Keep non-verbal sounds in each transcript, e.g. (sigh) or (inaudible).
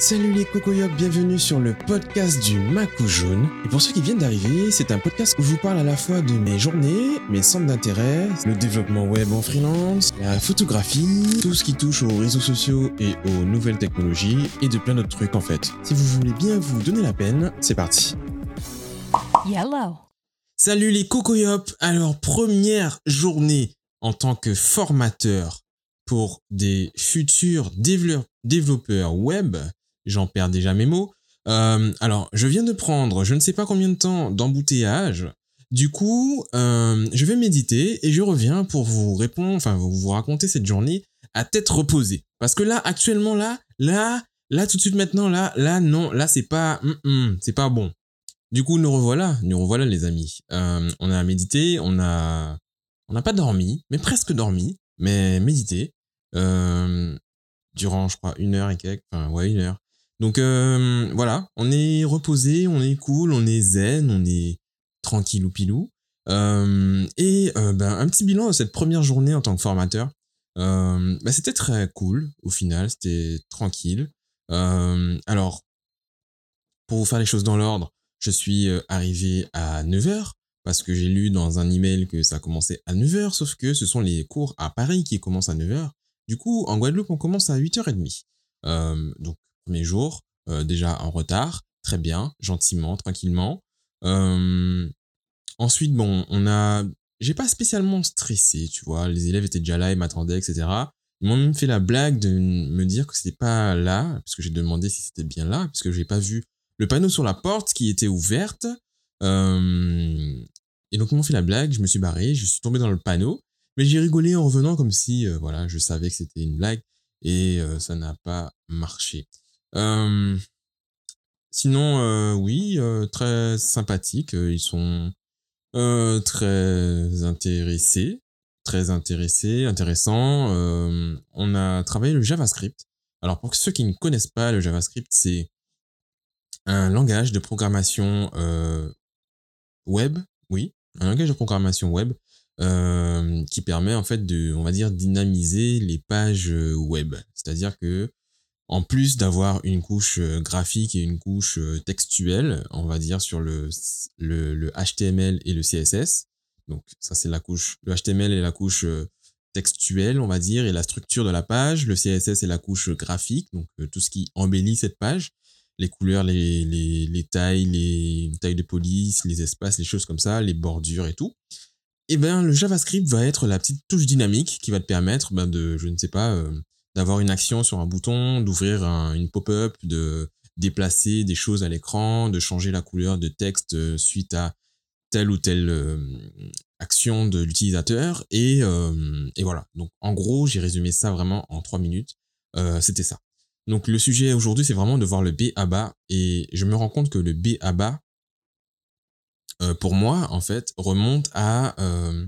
Salut les cocoyocs, bienvenue sur le podcast du Macou Jaune. Et pour ceux qui viennent d'arriver, c'est un podcast où je vous parle à la fois de mes journées, mes centres d'intérêt, le développement web en freelance, la photographie, tout ce qui touche aux réseaux sociaux et aux nouvelles technologies et de plein d'autres trucs en fait. Si vous voulez bien vous donner la peine, c'est parti. Yellow. Salut les cocoyops Alors, première journée en tant que formateur pour des futurs dévelop- développeurs web. J'en perds déjà mes mots. Euh, alors, je viens de prendre je ne sais pas combien de temps d'embouteillage. Du coup, euh, je vais méditer et je reviens pour vous répondre, enfin, vous raconter cette journée à tête reposée. Parce que là, actuellement, là, là, là, tout de suite maintenant, là, là, non, là, c'est pas, c'est pas bon. Du coup, nous revoilà, nous revoilà les amis. Euh, on a médité, on a, on n'a pas dormi, mais presque dormi, mais médité durant, je crois, une heure et quelques, enfin ouais, une heure. Donc euh, voilà, on est reposé, on est cool, on est zen, on est tranquille ou pilou. Euh, et euh, ben, un petit bilan de cette première journée en tant que formateur. Ben, c'était très cool au final, c'était tranquille. Alors, pour vous faire les choses dans l'ordre, je suis arrivé à 9h parce que j'ai lu dans un email que ça commençait à 9h, sauf que ce sont les cours à Paris qui commencent à 9h. Du coup, en Guadeloupe, on commence à 8h30. Euh, donc, premier jour, euh, déjà en retard, très bien, gentiment, tranquillement. Euh, ensuite, bon, on a... J'ai pas spécialement stressé, tu vois, les élèves étaient déjà là, ils m'attendaient, etc. Ils m'ont même fait la blague de me dire que c'était pas là, parce que j'ai demandé si c'était bien là, parce que j'ai pas vu le panneau sur la porte qui était ouverte. Euh, et donc ils m'ont fait la blague, je me suis barré, je suis tombé dans le panneau, mais j'ai rigolé en revenant comme si, voilà, je savais que c'était une blague et ça n'a pas marché. Sinon, oui, très sympathique, euh, ils sont très intéressés, très intéressés, intéressants. On a travaillé le JavaScript. Alors pour ceux qui ne connaissent pas le JavaScript, c'est un langage de programmation euh, web, oui, un langage de programmation web euh, qui permet en fait de, on va dire, dynamiser les pages web. C'est-à-dire que en plus d'avoir une couche euh, graphique et une couche euh, textuelle, on va dire sur le, HTML et le CSS. Donc ça c'est la couche, le HTML est la couche euh, textuelle, on va dire, et la structure de la page. Le CSS est la couche graphique, donc tout ce qui embellit cette page les couleurs, les, les, les tailles, les tailles de police, les espaces, les choses comme ça, les bordures et tout. Et ben le JavaScript va être la petite touche dynamique qui va te permettre ben, de, je ne sais pas, d'avoir une action sur un bouton, d'ouvrir un- une pop-up, de déplacer des choses à l'écran, de changer la couleur de texte euh, suite à telle ou telle euh, action de l'utilisateur. Et, euh, et voilà. Donc en gros, j'ai résumé ça vraiment en trois minutes. C'était ça. Donc le sujet aujourd'hui, c'est vraiment de voir le B à bas. Et je me rends compte que le B à bas, pour moi, en fait, remonte à euh,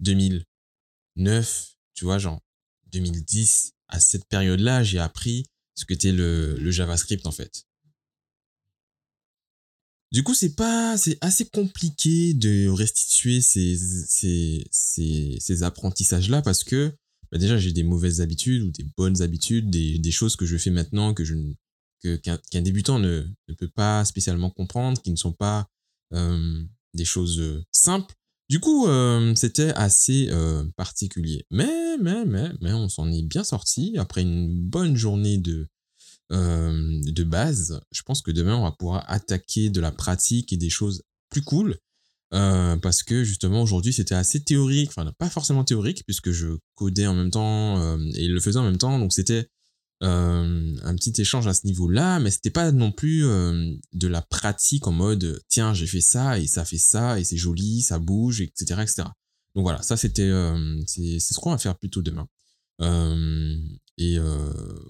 2009, tu vois, genre 2010. À cette période-là, j'ai appris ce qu'était le, le JavaScript, en fait. Du coup, c'est pas, c'est assez compliqué de restituer ces, apprentissages-là parce que bah déjà j'ai des mauvaises habitudes ou des bonnes habitudes, des, choses que je fais maintenant que que qu'un débutant ne, ne peut pas spécialement comprendre, qui ne sont pas euh, des choses euh, simples. Du coup, euh, c'était assez euh, particulier. Mais, mais, mais, mais on s'en est bien sorti après une bonne journée de, euh, de base. Je pense que demain, on va pouvoir attaquer de la pratique et des choses plus cool. Parce que justement aujourd'hui c'était assez théorique, enfin pas forcément théorique puisque je codais en même temps et le faisais en même temps, donc c'était un petit échange à ce niveau-là, mais c'était pas non plus euh, de la pratique en mode tiens j'ai fait ça et ça fait ça et c'est joli, ça bouge, etc. etc. Donc voilà, ça c'était euh, c'est ce qu'on va faire plutôt demain. Euh, et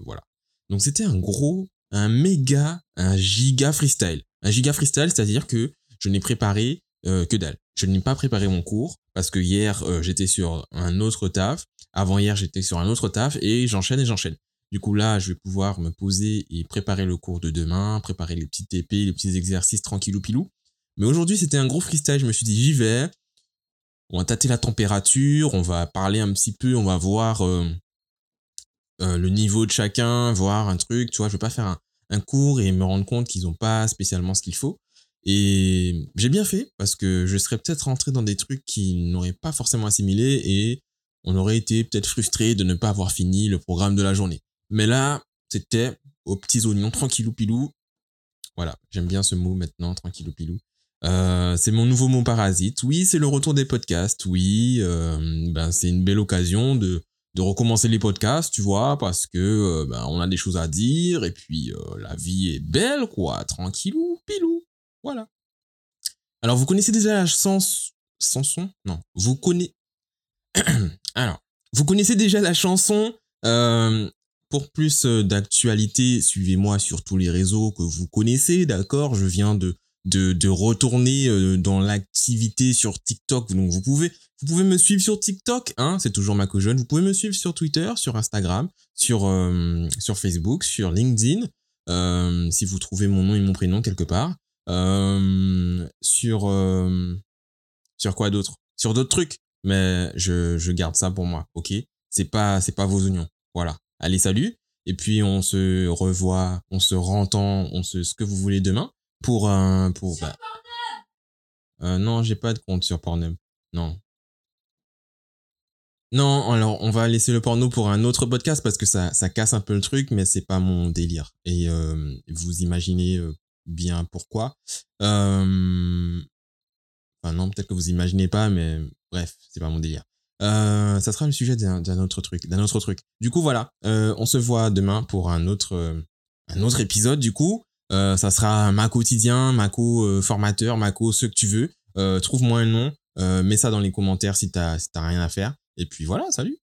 voilà. Donc c'était un gros, un méga, un giga freestyle. Un giga freestyle, c'est-à-dire que je n'ai préparé que dalle. Je n'ai pas préparé mon cours parce que hier j'étais sur un autre taf, avant hier j'étais sur un autre taf et j'enchaîne et j'enchaîne. Du coup là, je vais pouvoir me poser et préparer le cours de demain, préparer les petits TP, les petits exercices tranquillou pilou. Mais aujourd'hui, c'était un gros freestyle, je me suis dit j'y vais. On va tâter la température, on va parler un petit peu, on va voir euh, euh, le niveau de chacun, voir un truc, tu vois, je veux pas faire un, un cours et me rendre compte qu'ils n'ont pas spécialement ce qu'il faut. Et j'ai bien fait parce que je serais peut-être rentré dans des trucs qu'ils n'auraient pas forcément assimilés et on aurait été peut-être frustré de ne pas avoir fini le programme de la journée. Mais là, c'était aux petits oignons, tranquillou pilou. Voilà, j'aime bien ce mot maintenant, tranquillou pilou. Euh, c'est mon nouveau mot parasite. Oui, c'est le retour des podcasts. Oui, euh, ben c'est une belle occasion de de recommencer les podcasts, tu vois, parce que euh, ben, on a des choses à dire et puis la vie est belle, quoi, tranquillou, pilou, voilà. Alors, vous connaissez déjà la chanson? Non, vous connaissez. (clears throat) Alors, vous connaissez déjà la chanson. Pour plus d'actualité, suivez-moi sur tous les réseaux que vous connaissez, d'accord? Je viens de de, retourner euh, dans l'activité sur TikTok. Donc vous pouvez vous pouvez me suivre sur TikTok, hein, c'est toujours Mako Jeune. Vous pouvez me suivre sur Twitter, sur Instagram, sur euh, sur Facebook, sur LinkedIn. Euh, si vous trouvez mon nom et mon prénom quelque part. Euh, sur euh, sur quoi d'autre? Sur d'autres trucs. Mais je, je garde ça pour moi, ok? C'est pas c'est pas vos oignons. Voilà. Allez, salut. Et puis on se revoit, on se rentend, on se ce que vous voulez demain pour un pour bah, euh, non j'ai pas de compte sur Pornhub. Non. Non alors on va laisser le porno pour un autre podcast parce que ça ça casse un peu le truc mais c'est pas mon délire. Et euh, vous imaginez euh, bien pourquoi. Euh, enfin non peut-être que vous imaginez pas mais bref c'est pas mon délire euh, ça sera le sujet d'un autre truc d'un autre truc du coup voilà euh, on se voit demain pour un autre euh, un autre épisode du coup euh, ça sera ma quotidien, Mako euh, formateur, Mako ce que tu veux. Trouve-moi un nom, mets ça dans les commentaires si t'as si rien à faire. Et puis voilà, salut